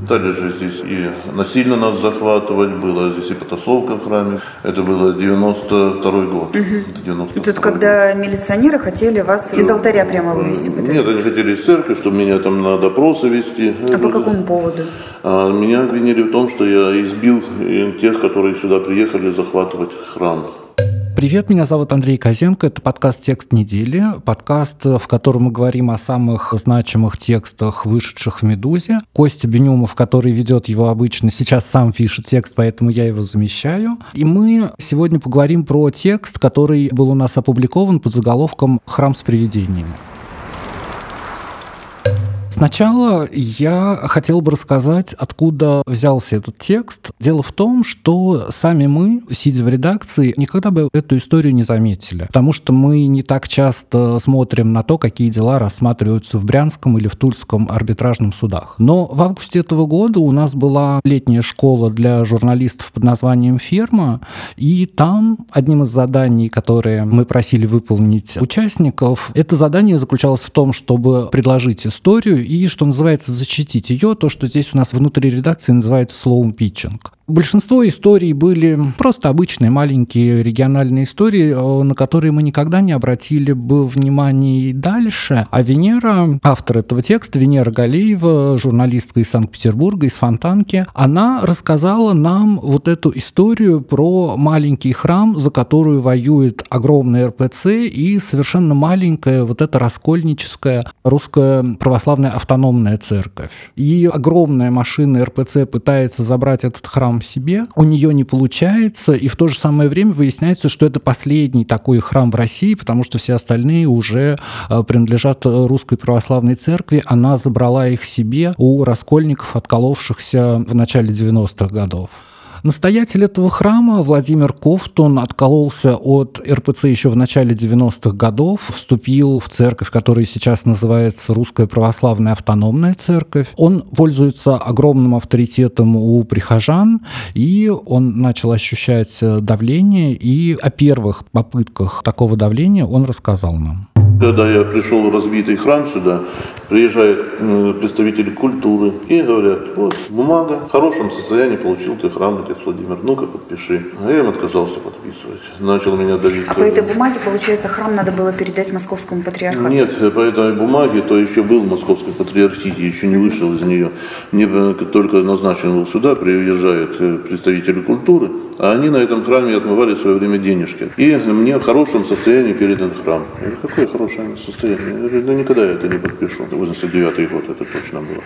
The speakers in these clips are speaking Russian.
Далее здесь и насильно нас захватывать было, здесь и потасовка в храме. Это было 92 год. Угу. 92 Тут когда милиционеры хотели вас из алтаря прямо вывести пытались? Нет, они хотели из церкви, чтобы меня там на допросы вести. А по какому поводу? А, меня обвинили в том, что я избил тех, которые сюда приехали захватывать храм. Привет, меня зовут Андрей Козенко. Это подкаст «Текст недели». Подкаст, в котором мы говорим о самых значимых текстах, вышедших в «Медузе». Костя Бенюмов, который ведет его обычно, сейчас сам пишет текст, поэтому я его замещаю. И мы сегодня поговорим про текст, который был у нас опубликован под заголовком «Храм с привидениями». Сначала я хотел бы рассказать, откуда взялся этот текст. Дело в том, что сами мы, сидя в редакции, никогда бы эту историю не заметили, потому что мы не так часто смотрим на то, какие дела рассматриваются в Брянском или в Тульском арбитражном судах. Но в августе этого года у нас была летняя школа для журналистов под названием «Ферма», и там одним из заданий, которые мы просили выполнить участников, это задание заключалось в том, чтобы предложить историю и, что называется, защитить ее, то, что здесь у нас внутри редакции называется словом питчинг. Большинство историй были просто обычные маленькие региональные истории, э, на которые мы никогда не обратили бы внимания и дальше. А Венера, автор этого текста, Венера Галеева, журналистка из Санкт-Петербурга, из Фонтанки, она рассказала нам вот эту историю про маленький храм, за которую воюет огромный РПЦ и совершенно маленькая вот эта раскольническая русская православная автономная церковь. И огромная машина РПЦ пытается забрать этот храм сам себе, у нее не получается, и в то же самое время выясняется, что это последний такой храм в России, потому что все остальные уже э, принадлежат русской православной церкви. Она забрала их себе у раскольников, отколовшихся в начале 90-х годов. Настоятель этого храма Владимир Ковтун откололся от РПЦ еще в начале 90-х годов, вступил в церковь, которая сейчас называется Русская Православная Автономная Церковь. Он пользуется огромным авторитетом у прихожан, и он начал ощущать давление, и о первых попытках такого давления он рассказал нам. Когда я пришел в разбитый храм сюда, приезжают э, представители культуры и говорят, вот бумага в хорошем состоянии, получил ты храм, отец Владимир, ну-ка подпиши. А я им отказался подписывать. Начал меня давить. А по этой бумаге, получается, храм надо было передать московскому патриархату? Нет, по этой бумаге, то еще был в московской патриархите, еще не вышел из нее. Мне только назначен был сюда, приезжают э, представители культуры, а они на этом храме отмывали в свое время денежки. И мне в хорошем состоянии передан храм. Я говорю, какое хорошее состояние? Я говорю, да никогда я это не подпишу. 89 год это точно было.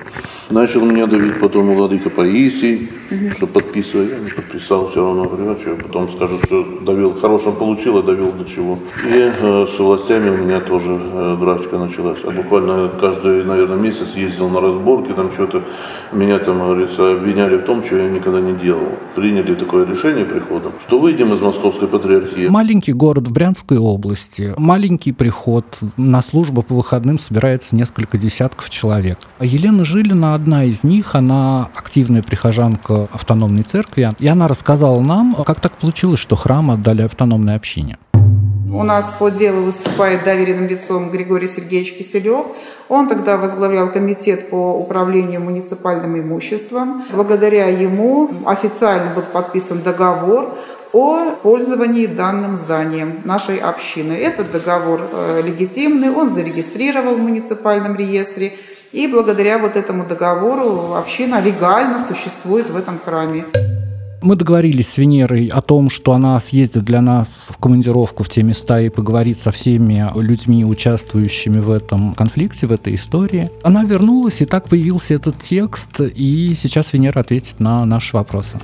Начал меня давить потом владыка Паисий, угу. что подписывай. Я не подписал все равно. Говорю, что? Потом скажут, что давил, хорошим получил, а давил до чего. И э, с властями у меня тоже э, драчка началась. А буквально каждый, наверное, месяц ездил на разборки, там что-то. Меня там, говорится, обвиняли в том, что я никогда не делал. Приняли такое решение решение приходом, что выйдем из Московской патриархии. Маленький город в Брянской области, маленький приход, на службу по выходным собирается несколько десятков человек. А Елена Жилина одна из них, она активная прихожанка автономной церкви, и она рассказала нам, как так получилось, что храм отдали автономной общине. У нас по делу выступает доверенным лицом Григорий Сергеевич Киселев. Он тогда возглавлял комитет по управлению муниципальным имуществом. Благодаря ему официально был подписан договор о пользовании данным зданием нашей общины. Этот договор э, легитимный, он зарегистрировал в муниципальном реестре. И благодаря вот этому договору община легально существует в этом храме. Мы договорились с Венерой о том, что она съездит для нас в командировку в те места и поговорит со всеми людьми, участвующими в этом конфликте, в этой истории. Она вернулась, и так появился этот текст, и сейчас Венера ответит на наши вопросы.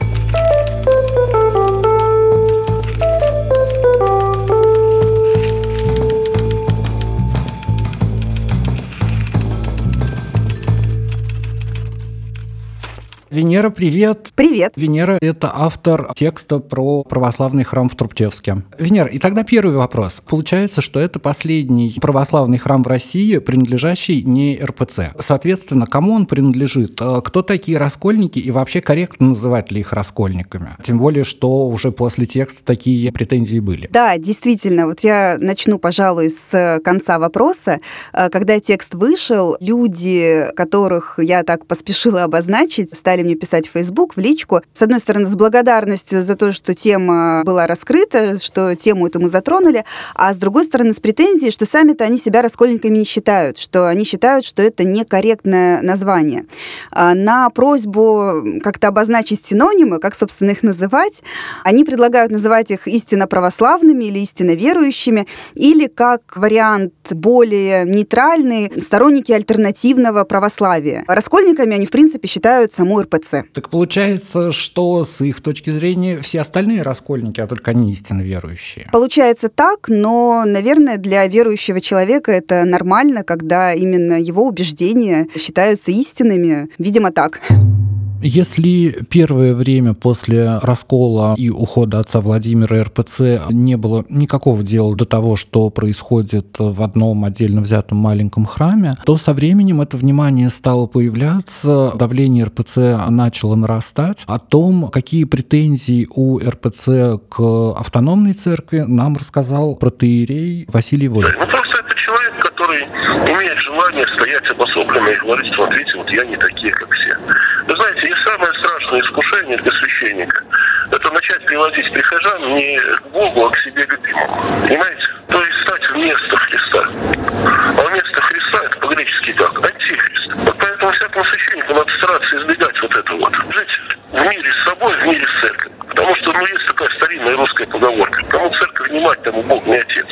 Венера, привет! Привет! Венера – это автор текста про православный храм в Трубчевске. Венера, и тогда первый вопрос. Получается, что это последний православный храм в России, принадлежащий не РПЦ. Соответственно, кому он принадлежит? Э, кто такие раскольники и вообще корректно называть ли их раскольниками? Тем более, что уже после текста такие претензии были. Да, действительно. Вот я начну, пожалуй, с конца вопроса. Э, когда текст вышел, люди, которых я так поспешила обозначить, стали мне писать в Facebook, в личку. С одной стороны, с благодарностью за то, что тема была раскрыта, что тему эту мы затронули, а с другой стороны, с претензией, что сами-то они себя раскольниками не считают, что они считают, что это некорректное название. А на просьбу как-то обозначить синонимы, как, собственно, их называть, они предлагают называть их истинно православными или истинно верующими, или как вариант более нейтральный, сторонники альтернативного православия. Раскольниками они, в принципе, считают саму РПЦ. Так получается, что с их точки зрения все остальные раскольники, а только они истинно верующие? Получается так, но, наверное, для верующего человека это нормально, когда именно его убеждения считаются истинными. Видимо, так. Если первое время после раскола и ухода отца Владимира РПЦ не было никакого дела до того, что происходит в одном отдельно взятом маленьком храме, то со временем это внимание стало появляться, давление РПЦ начало нарастать. О том, какие претензии у РПЦ к автономной церкви, нам рассказал протеерей Василий Волин. Ну, просто это человек, который имеет желание стоять обособленно и говорить, смотрите, вот я не такие, как все. Вы знаете, и самое страшное искушение для священника – это начать приводить прихожан не к Богу, а к себе любимому. Понимаете? То есть стать вместо Христа. А вместо Христа – это по-гречески так, антихрист. Вот поэтому всякому священнику надо стараться избегать вот этого вот. Жить в мире с собой, в мире с церковью. Потому что ну, есть такая старинная русская поговорка. Кому церковь внимать, тому Бог не отец.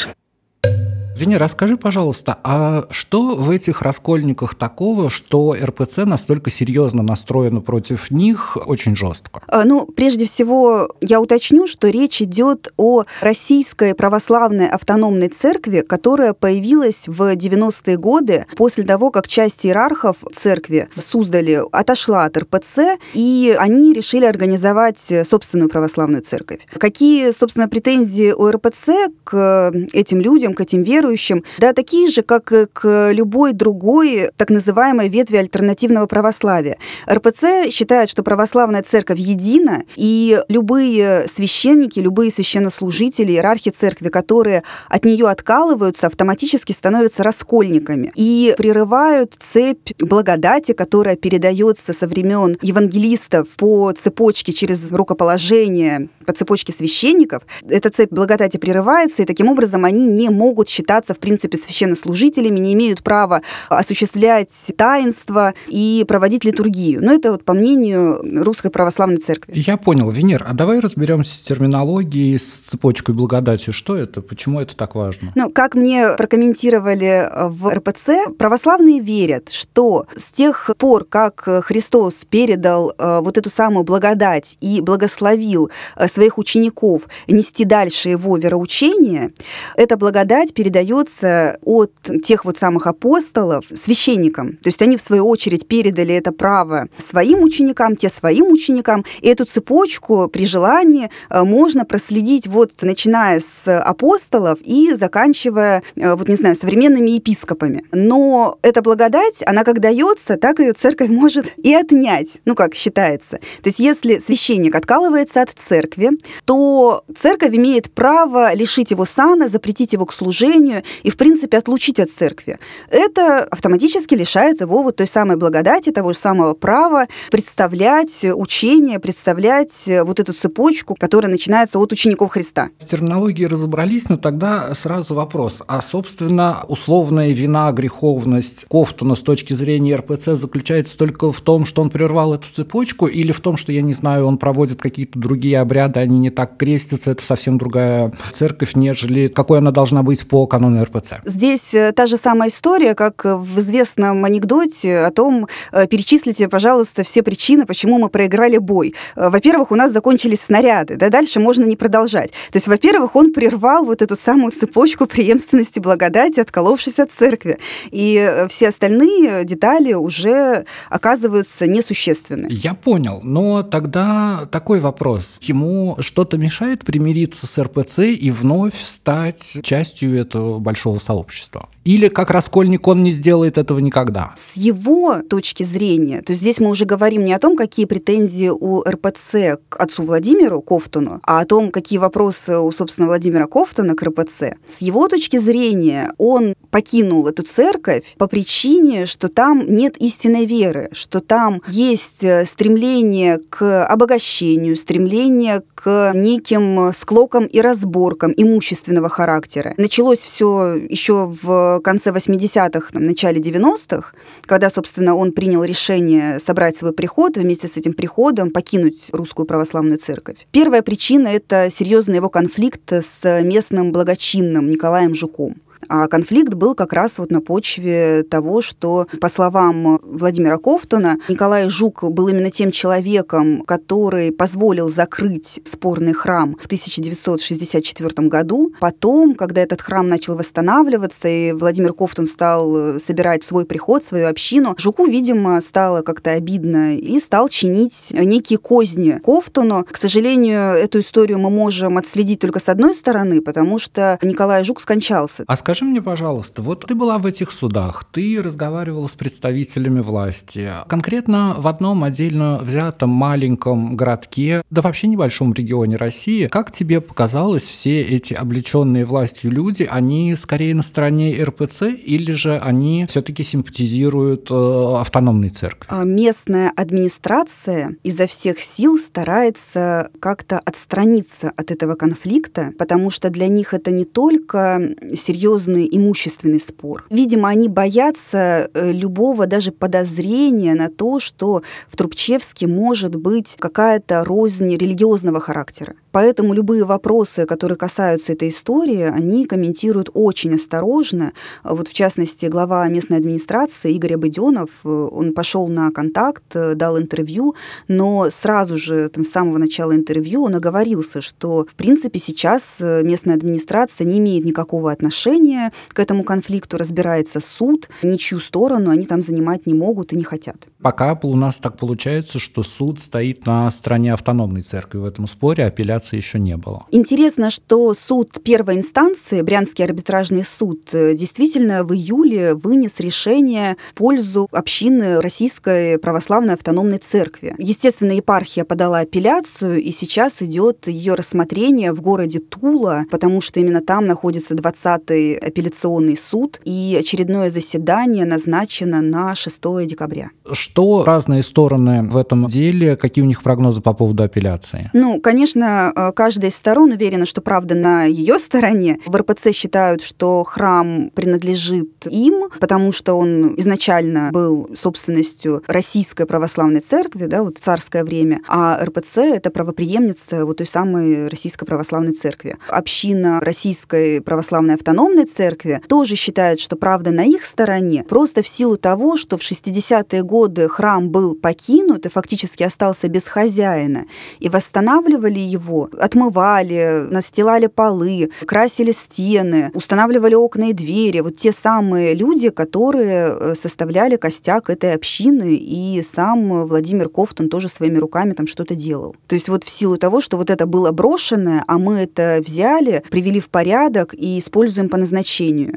Веня, расскажи, пожалуйста, а что в этих раскольниках такого, что РПЦ настолько серьезно настроена против них очень жестко? А, ну, прежде всего, я уточню, что речь идет о российской православной автономной церкви, которая появилась в 90-е годы после того, как часть иерархов церкви в Суздале отошла от РПЦ, и они решили организовать собственную православную церковь. Какие, собственно, претензии у РПЦ к этим людям, к этим верующим, верующим, да, такие же, как и к любой другой так называемой ветви альтернативного православия. РПЦ считает, что православная церковь едина, и любые священники, любые священнослужители, иерархи церкви, которые от нее откалываются, автоматически становятся раскольниками и прерывают цепь благодати, которая передается со времен евангелистов по цепочке через рукоположение, по цепочке священников. Эта цепь благодати прерывается, и таким образом они не могут считать считаться, в принципе, священнослужителями, не имеют права осуществлять таинство и проводить литургию. Но это вот по мнению Русской Православной Церкви. Я понял. Венер, а давай разберемся с терминологией, с цепочкой благодатью. Что это? Почему это так важно? Ну, как мне прокомментировали в РПЦ, православные верят, что с тех пор, как Христос передал э, вот эту самую благодать и благословил э, своих учеников нести дальше его вероучение, эта благодать передается передается от тех вот самых апостолов священникам. То есть они, в свою очередь, передали это право своим ученикам, те своим ученикам. И эту цепочку при желании э, можно проследить вот начиная с апостолов и заканчивая, э, вот не знаю, современными епископами. Но эта благодать, она как дается, так ее церковь может и отнять, ну как считается. То есть если священник откалывается от церкви, то церковь имеет право лишить его сана, запретить его к служению, служению и, в принципе, отлучить от церкви. Это автоматически лишает его вот той самой благодати, того же самого права представлять учение, представлять вот эту цепочку, которая начинается от учеников Христа. С терминологией разобрались, но тогда сразу вопрос. А, собственно, условная вина, греховность Кофтуна с точки зрения РПЦ заключается только в том, что он прервал эту цепочку, или в том, что, я не знаю, он проводит какие-то другие обряды, они не так крестятся, это совсем другая церковь, нежели какой она должна быть по автономной РПЦ. Здесь э, та же самая история, как в известном анекдоте о том, э, перечислите, пожалуйста, все причины, почему мы проиграли бой. Э, во-первых, у нас закончились снаряды, да, дальше можно не продолжать. То есть, во-первых, он прервал вот эту самую цепочку преемственности благодати, отколовшись от церкви. И все остальные детали уже оказываются несущественны. Я понял, но тогда такой вопрос. Ему что-то мешает примириться с РПЦ и вновь стать частью этого большого сообщества? Или как раскольник он не сделает этого никогда? С его точки зрения, то есть здесь мы уже говорим не о том, какие претензии у РПЦ к отцу Владимиру Кофтуну, а о том, какие вопросы у, собственно, Владимира Кофтуна к РПЦ. С его точки зрения он покинул эту церковь по причине, что там нет истинной веры, что там есть э, стремление к обогащению, стремление к неким склокам и разборкам имущественного характера. Началось все еще в в конце 80-х, там, начале 90-х, когда, собственно, он принял решение собрать свой приход, вместе с этим приходом покинуть русскую православную церковь. Первая причина – это серьезный его конфликт с местным благочинным Николаем Жуком. А конфликт был как раз вот на почве того, что, по словам Владимира Ковтуна, Николай Жук был именно тем человеком, который позволил закрыть спорный храм в 1964 году. Потом, когда этот храм начал восстанавливаться, и Владимир Ковтун стал собирать свой приход, свою общину, Жуку, видимо, стало как-то обидно и стал чинить некие козни Ковтуну. К сожалению, эту историю мы можем отследить только с одной стороны, потому что Николай Жук скончался. А скажи мне, пожалуйста, вот ты была в этих судах, ты разговаривала с представителями власти. Конкретно в одном отдельно взятом маленьком городке, да вообще небольшом регионе России, как тебе показалось, все эти облеченные властью люди, они скорее на стороне РПЦ или же они все-таки симпатизируют э, автономной церкви? А местная администрация изо всех сил старается как-то отстраниться от этого конфликта, потому что для них это не только серьезно серьезный имущественный спор. Видимо, они боятся э, любого даже подозрения на то, что в Трубчевске может быть какая-то рознь религиозного характера. Поэтому любые вопросы, которые касаются этой истории, они комментируют очень осторожно. Вот в частности, глава местной администрации Игорь Абыденов, э, он пошел на контакт, э, дал интервью, но сразу же там, с самого начала интервью он оговорился, что в принципе сейчас местная администрация не имеет никакого отношения к этому конфликту, разбирается суд, ничью сторону они там занимать не могут и не хотят. Пока у нас так получается, что суд стоит на стороне автономной церкви в этом споре, апелляции еще не было. Интересно, что суд первой инстанции, Брянский арбитражный суд, э, действительно в июле вынес решение в пользу общины Российской Православной Автономной Церкви. Естественно, епархия подала апелляцию, и сейчас идет ее рассмотрение в городе Тула, потому что именно там находится 20-й апелляционный суд, и очередное заседание назначено на 6 декабря. Что разные стороны в этом деле, какие у них прогнозы по поводу апелляции? Ну, конечно, Э, каждая из сторон уверена, что правда на ее стороне. В РПЦ считают, что храм принадлежит им, потому что он изначально был собственностью Российской Православной Церкви, да, вот царское время, а РПЦ — это правоприемница вот той самой Российской Православной Церкви. Община Российской Православной Автономной Церкви тоже считает, что правда на их стороне, просто в силу того, что в 60-е годы храм был покинут и фактически остался без хозяина, и восстанавливали его отмывали, настилали полы, красили стены, устанавливали окна и двери. Вот те самые люди, которые э, составляли костяк этой общины, и сам Владимир Кофтон тоже своими руками там что-то делал. То есть вот в силу того, что вот это было брошенное, а мы это взяли, привели в порядок и используем по назначению.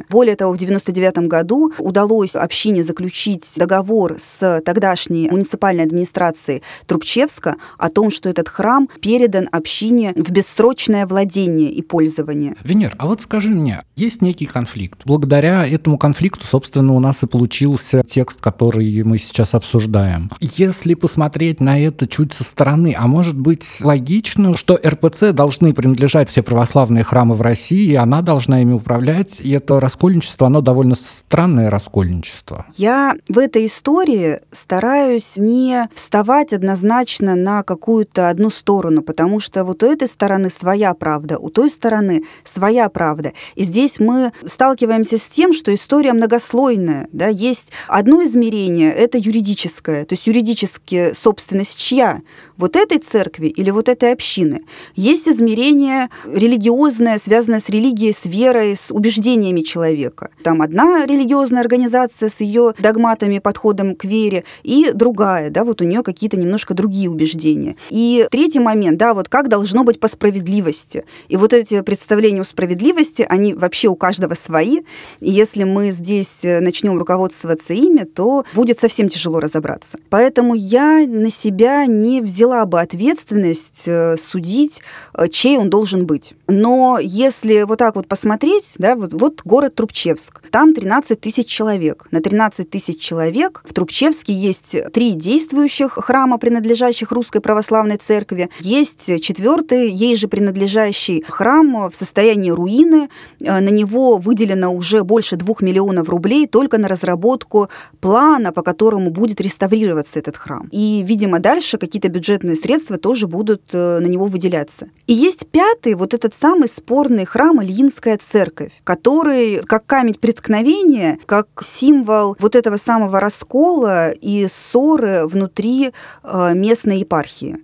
Более того, в 99 году удалось общине заключить договор с тогдашней муниципальной администрацией Трубчевска о том, что этот храм передан общине в бессрочное владение и пользование. Венер, а вот скажи мне, есть некий конфликт. Благодаря этому конфликту, собственно, у нас и получился текст, который мы сейчас обсуждаем. Если посмотреть на это чуть со стороны, а может быть логично, что РПЦ должны принадлежать все православные храмы в России, и она должна ими управлять, сказать, и это раскольничество, оно довольно странное раскольничество. Я в этой истории стараюсь не вставать однозначно на какую-то одну сторону, потому что вот у этой стороны своя правда, у той стороны своя правда. И здесь мы сталкиваемся с тем, что история многослойная. Да? Есть одно измерение, это юридическое, то есть юридически собственность чья? Вот этой церкви или вот этой общины? Есть измерение религиозное, связанное с религией, с верой, с убеждениями человека. Там одна религиозная организация с ее догматами, подходом к вере, и другая, да, вот у нее какие-то немножко другие убеждения. И третий момент, да, вот как должно быть по справедливости. И вот эти представления о справедливости, они вообще у каждого свои. И если мы здесь начнем руководствоваться ими, то будет совсем тяжело разобраться. Поэтому я на себя не взяла бы ответственность э, судить, э, чей он должен быть. Но если вот так вот посмотреть, да, вот, вот город Трубчевск, там 13 тысяч человек. На 13 тысяч человек в Трубчевске есть три действующих храма, принадлежащих Русской Православной Церкви. Есть четвертый, ей же принадлежащий храм в состоянии руины. Э, на него выделено уже больше двух миллионов рублей только на разработку плана, по которому будет реставрироваться этот храм. И, видимо, дальше какие-то бюджетные средства тоже будут э, на него выделяться. И есть пятый, вот этот самый спорный храм Ильинская церковь, который как камень преткновения, как символ вот этого самого раскола и ссоры внутри э, местной епархии.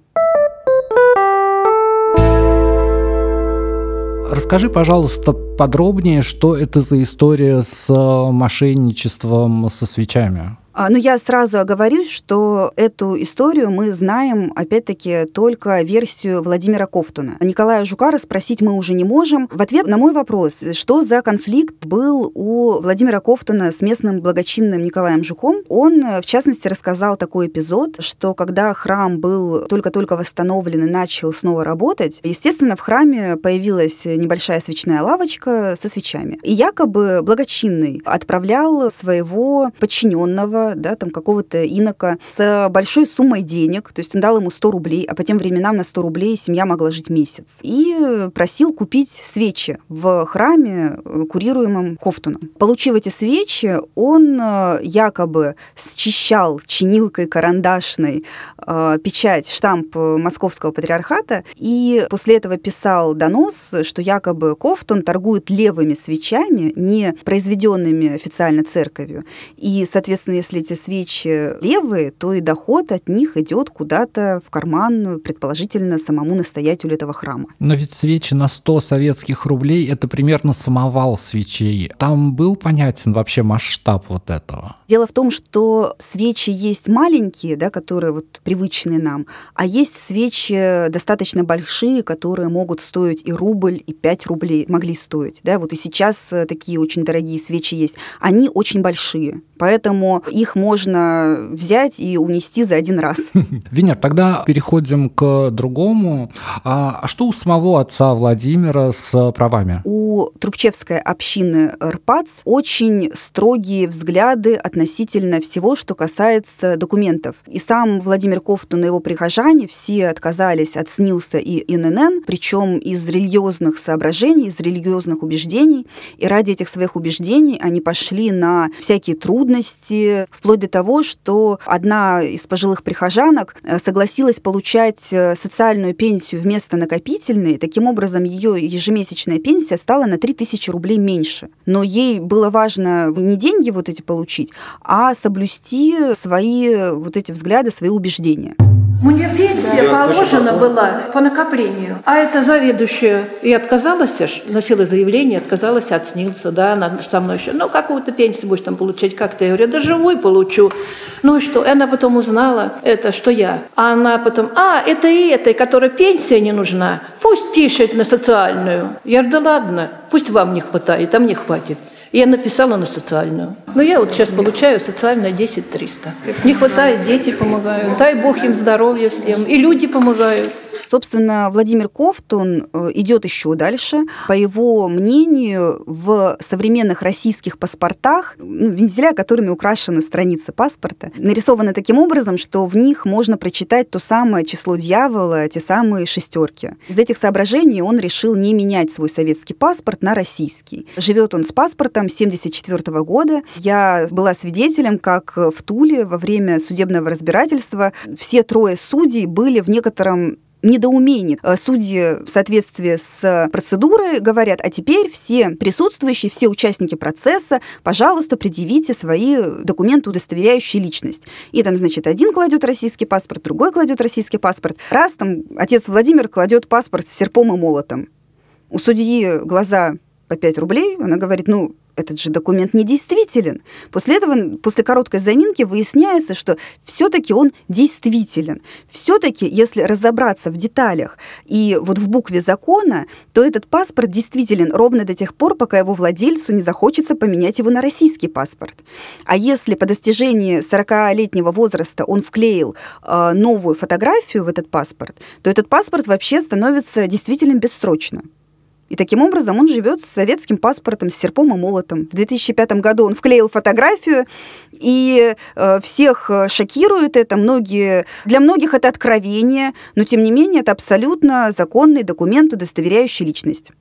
Расскажи, пожалуйста, подробнее, что это за история с мошенничеством со свечами. А, Но ну, я сразу оговорюсь, что эту историю мы знаем, опять-таки, только версию Владимира Ковтуна. Николая Жукара спросить мы уже не можем. В ответ на мой вопрос, что за конфликт был у Владимира Ковтуна с местным благочинным Николаем Жуком, он, в частности, рассказал такой эпизод, что когда храм был только-только восстановлен и начал снова работать, естественно, в храме появилась небольшая свечная лавочка со свечами. И якобы благочинный отправлял своего подчиненного да, там какого-то инока с большой суммой денег, то есть он дал ему 100 рублей, а по тем временам на 100 рублей семья могла жить месяц, и просил купить свечи в храме, э, курируемом Кофтуном. Получив эти свечи, он э, якобы счищал чинилкой карандашной э, печать, штамп Московского патриархата, и после этого писал донос, что якобы Кофтун торгует левыми свечами, не произведенными официально церковью, и, соответственно, если если эти свечи левые, то и доход от них идет куда-то в карман, предположительно, самому настоятелю этого храма. Но ведь свечи на 100 советских рублей – это примерно самовал свечей. Там был понятен вообще масштаб вот этого? Дело в том, что свечи есть маленькие, да, которые вот привычные нам, а есть свечи достаточно большие, которые могут стоить и рубль, и 5 рублей могли стоить. Да? Вот и сейчас э, такие очень дорогие свечи есть. Они очень большие, поэтому их можно взять и унести за один раз. Венер, тогда переходим к другому. А, а что у самого отца Владимира с правами? У Трубчевской общины РПАЦ очень строгие взгляды относительно всего, что касается документов. И сам Владимир Кофтун и его прихожане все отказались от СНИЛСа и ИНН, причем из религиозных соображений, из религиозных убеждений. И ради этих своих убеждений они пошли на всякие трудности, вплоть до того, что одна из пожилых прихожанок э, согласилась получать э, социальную пенсию вместо накопительной. Таким образом, ее ежемесячная пенсия стала на 3000 рублей меньше. Но ей было важно не деньги вот эти получить, а соблюсти свои вот эти взгляды, свои убеждения. Мне пенсия да, положена была по накоплению. А это заведующая и отказалась, носила заявление, отказалась от СНИЛСа, да, она со мной еще, ну, какую-то пенсию будешь там получать, как-то. Я говорю, да живой получу. Ну и что? И она потом узнала, это что я. А она потом, а, это и этой, которой пенсия не нужна, пусть пишет на социальную. Я говорю, да ладно, пусть вам не хватает, а мне хватит. Я написала на социальную. Но я вот сейчас получаю социальную 10 300. Не хватает, дети помогают. Дай Бог им здоровья всем. И люди помогают. Собственно, Владимир Ковтун э, идет еще дальше. По его мнению, в современных российских паспортах, ну, вензеля, которыми украшены страницы паспорта, нарисованы таким образом, что в них можно прочитать то самое число дьявола, те самые шестерки. Из этих соображений он решил не менять свой советский паспорт на российский. Живет он с паспортом 74 года. Я была свидетелем, как в Туле во время судебного разбирательства все трое судей были в некотором недоумении. Э, судьи в соответствии с процедурой говорят, а теперь все присутствующие, все участники процесса, пожалуйста, предъявите свои документы, удостоверяющие личность. И там, значит, один кладет российский паспорт, другой кладет российский паспорт. Раз там отец Владимир кладет паспорт с серпом и молотом. У судьи глаза по 5 рублей, она говорит, ну, этот же документ недействителен. После этого, после короткой заминки выясняется, что все-таки он действителен. Все-таки, если разобраться в деталях и вот в букве закона, то этот паспорт действителен ровно до тех пор, пока его владельцу не захочется поменять его на российский паспорт. А если по достижении 40-летнего возраста он вклеил э, новую фотографию в этот паспорт, то этот паспорт вообще становится действительно бессрочно. И таким образом он живет с советским паспортом, с серпом и молотом. В 2005 году он вклеил фотографию, и э, всех э, шокирует это. Многие, для многих это откровение, но тем не менее это абсолютно законный документ, удостоверяющий личность.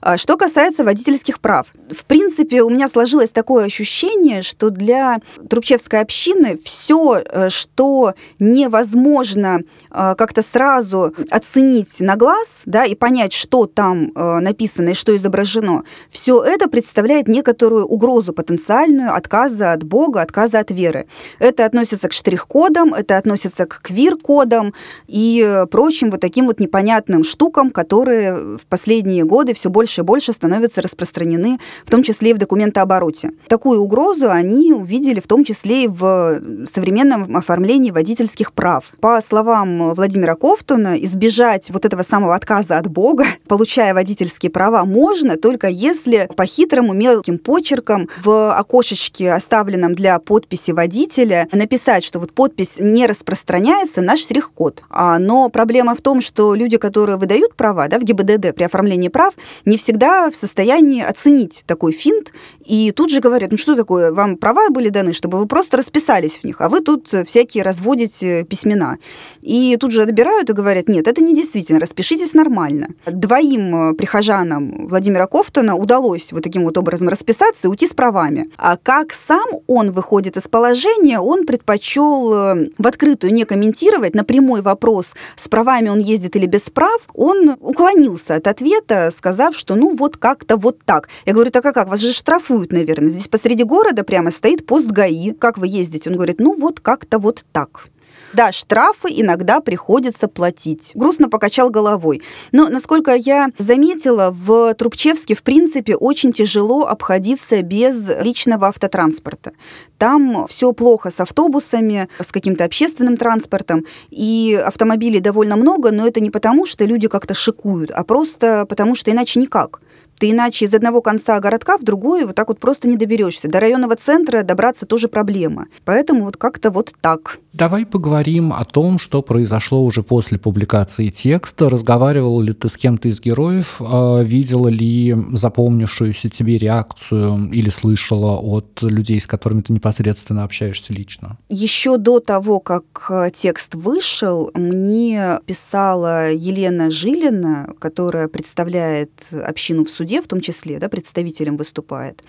А что касается водительских прав. В принципе, у меня сложилось такое ощущение, что для Трубчевской общины все, э, что невозможно э, как-то сразу оценить на глаз да, и понять, что там э, написано и что изображено, все это представляет некоторую угрозу потенциальную отказа от Бога, отказа от веры. Это относится к штрих-кодам, это относится к квир-кодам и прочим вот таким вот непонятным штукам, которые в последние годы все больше и больше становятся распространены, в том числе и в документообороте. Такую угрозу они увидели в том числе и в современном оформлении водительских прав. По словам Владимира Ковтуна, избежать вот этого самого отказа от Бога, получая водительские права, можно только если по хитрому мелким почеркам в окошечке, оставленном для подписи водителя, написать, что вот подпись не распространяется на штрих-код. А, но проблема в том, что люди, которые выдают права да, в ГИБДД при оформлении прав, не всегда в состоянии оценить такой финт, и тут же говорят, ну что такое, вам права были даны, чтобы вы просто расписались в них, а вы тут всякие разводите письмена. И тут же отбирают и говорят, нет, это не действительно, распишитесь нормально. Двоим прихожанам Владимира Кофтона удалось вот таким вот образом расписаться и уйти с правами. А как сам он выходит из положения, он предпочел э, в открытую не комментировать на прямой вопрос, с правами он ездит или без прав, он уклонился от ответа, сказав, сказав, что ну вот как-то вот так. Я говорю, так а как? Вас же штрафуют, наверное. Здесь посреди города прямо стоит пост ГАИ. Как вы ездите? Он говорит, ну вот как-то вот так. Да, штрафы иногда приходится платить. Грустно покачал головой. Но, насколько я заметила, в Трубчевске, в принципе, очень тяжело обходиться без личного автотранспорта. Там все плохо с автобусами, с каким-то общественным транспортом, и автомобилей довольно много, но это не потому, что люди как-то шикуют, а просто потому, что иначе никак. Ты иначе из одного конца городка в другой вот так вот просто не доберешься. До районного центра добраться тоже проблема. Поэтому вот как-то вот так. Давай поговорим о том, что произошло уже после публикации текста. Разговаривал ли ты с кем-то из героев? А, видела ли запомнившуюся тебе реакцию или слышала от людей, с которыми ты непосредственно общаешься лично? Еще до того, как э, текст вышел, мне писала Елена Жилина, которая представляет общину в суде суде в том числе, да, представителем выступает,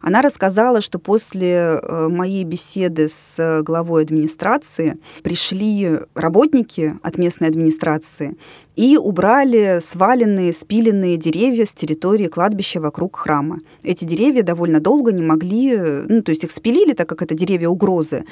она рассказала, что после э, моей беседы с главой администрации пришли работники от местной администрации и убрали сваленные, спиленные деревья с территории кладбища вокруг храма. Эти деревья довольно долго не могли, ну, то есть их спилили, так как это деревья угрозы,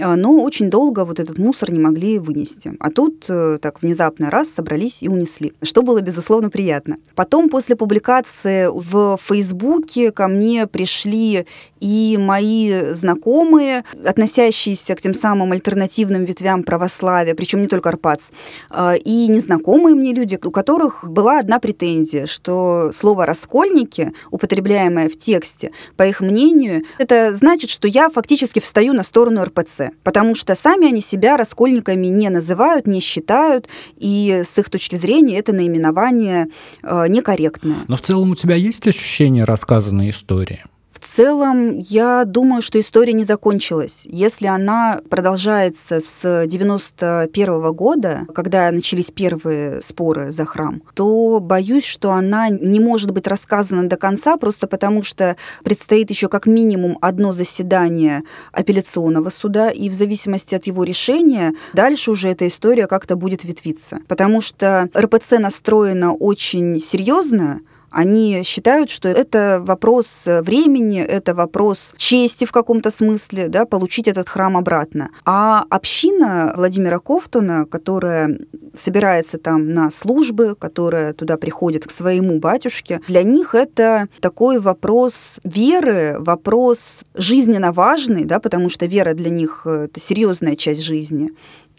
а, но очень долго вот этот мусор не могли вынести. А тут э, так внезапно раз собрались и унесли, что было, безусловно, приятно. Потом, после публикации. В Фейсбуке ко мне пришли и мои знакомые, относящиеся к тем самым альтернативным ветвям православия, причем не только Арпац, а, и незнакомые мне люди, у которых была одна претензия, что слово «раскольники», употребляемое в тексте, по их мнению, это значит, что я фактически встаю на сторону РПЦ, потому что сами они себя раскольниками не называют, не считают, и с их точки зрения это наименование э, некорректное. Но в целом у тебя есть ощущение рассказанной истории? Целом, я думаю, что история не закончилась. Если она продолжается с 91 года, когда начались первые споры за храм, то боюсь, что она не может быть рассказана до конца, просто потому что предстоит еще как минимум одно заседание апелляционного суда, и в зависимости от его решения дальше уже эта история как-то будет ветвиться. Потому что РПЦ настроена очень серьезно, они считают, что это вопрос времени, это вопрос чести в каком-то смысле, да, получить этот храм обратно. А община Владимира Ковтуна, которая собирается там на службы, которая туда приходит к своему батюшке, для них это такой вопрос веры, вопрос жизненно важный, да, потому что вера для них это серьезная часть жизни.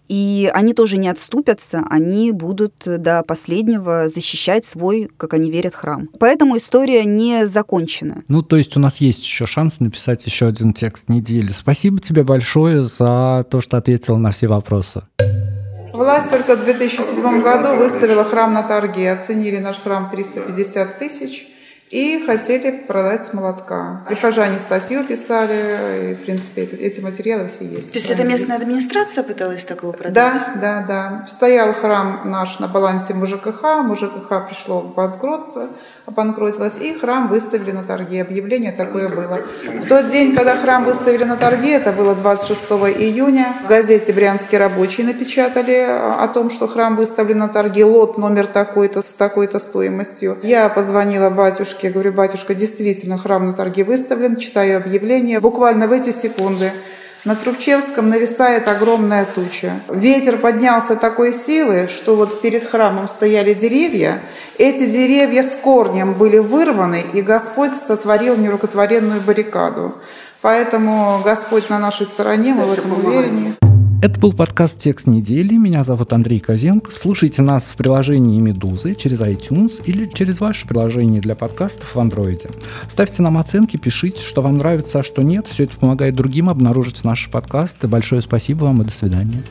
И они тоже не отступятся, они будут до последнего защищать свой, как они верят, храм. Поэтому история не закончена. Ну, то есть у нас есть еще шанс написать еще один текст недели. Спасибо тебе большое за то, что ответила на все вопросы. Власть только в 2007 году выставила храм на торге. Оценили наш храм 350 тысяч и хотели продать с молотка. Прихожане статью писали, и, в принципе, эти материалы все есть. То есть это местная администрация пыталась такого продать? Да, да, да. Стоял храм наш на балансе МЖКХ, МЖКХ пришло в банкротство, обанкротилось, и храм выставили на торге. Объявление такое было. В тот день, когда храм выставили на торге, это было 26 июня, в газете «Брянский рабочий» напечатали о том, что храм выставлен на торге, лот номер такой-то с такой-то стоимостью. Я позвонила батюшке говорю, батюшка, действительно, храм на торге выставлен, читаю объявление. Буквально в эти секунды на Трубчевском нависает огромная туча. Ветер поднялся такой силы, что вот перед храмом стояли деревья. Эти деревья с корнем были вырваны, и Господь сотворил нерукотворенную баррикаду. Поэтому Господь на нашей стороне, мы в этом уверены. Это был подкаст «Текст недели». Меня зовут Андрей Козенко. Слушайте нас в приложении «Медузы» через iTunes или через ваше приложение для подкастов в Андроиде. Ставьте нам оценки, пишите, что вам нравится, а что нет. Все это помогает другим обнаружить наши подкасты. Большое спасибо вам и до свидания.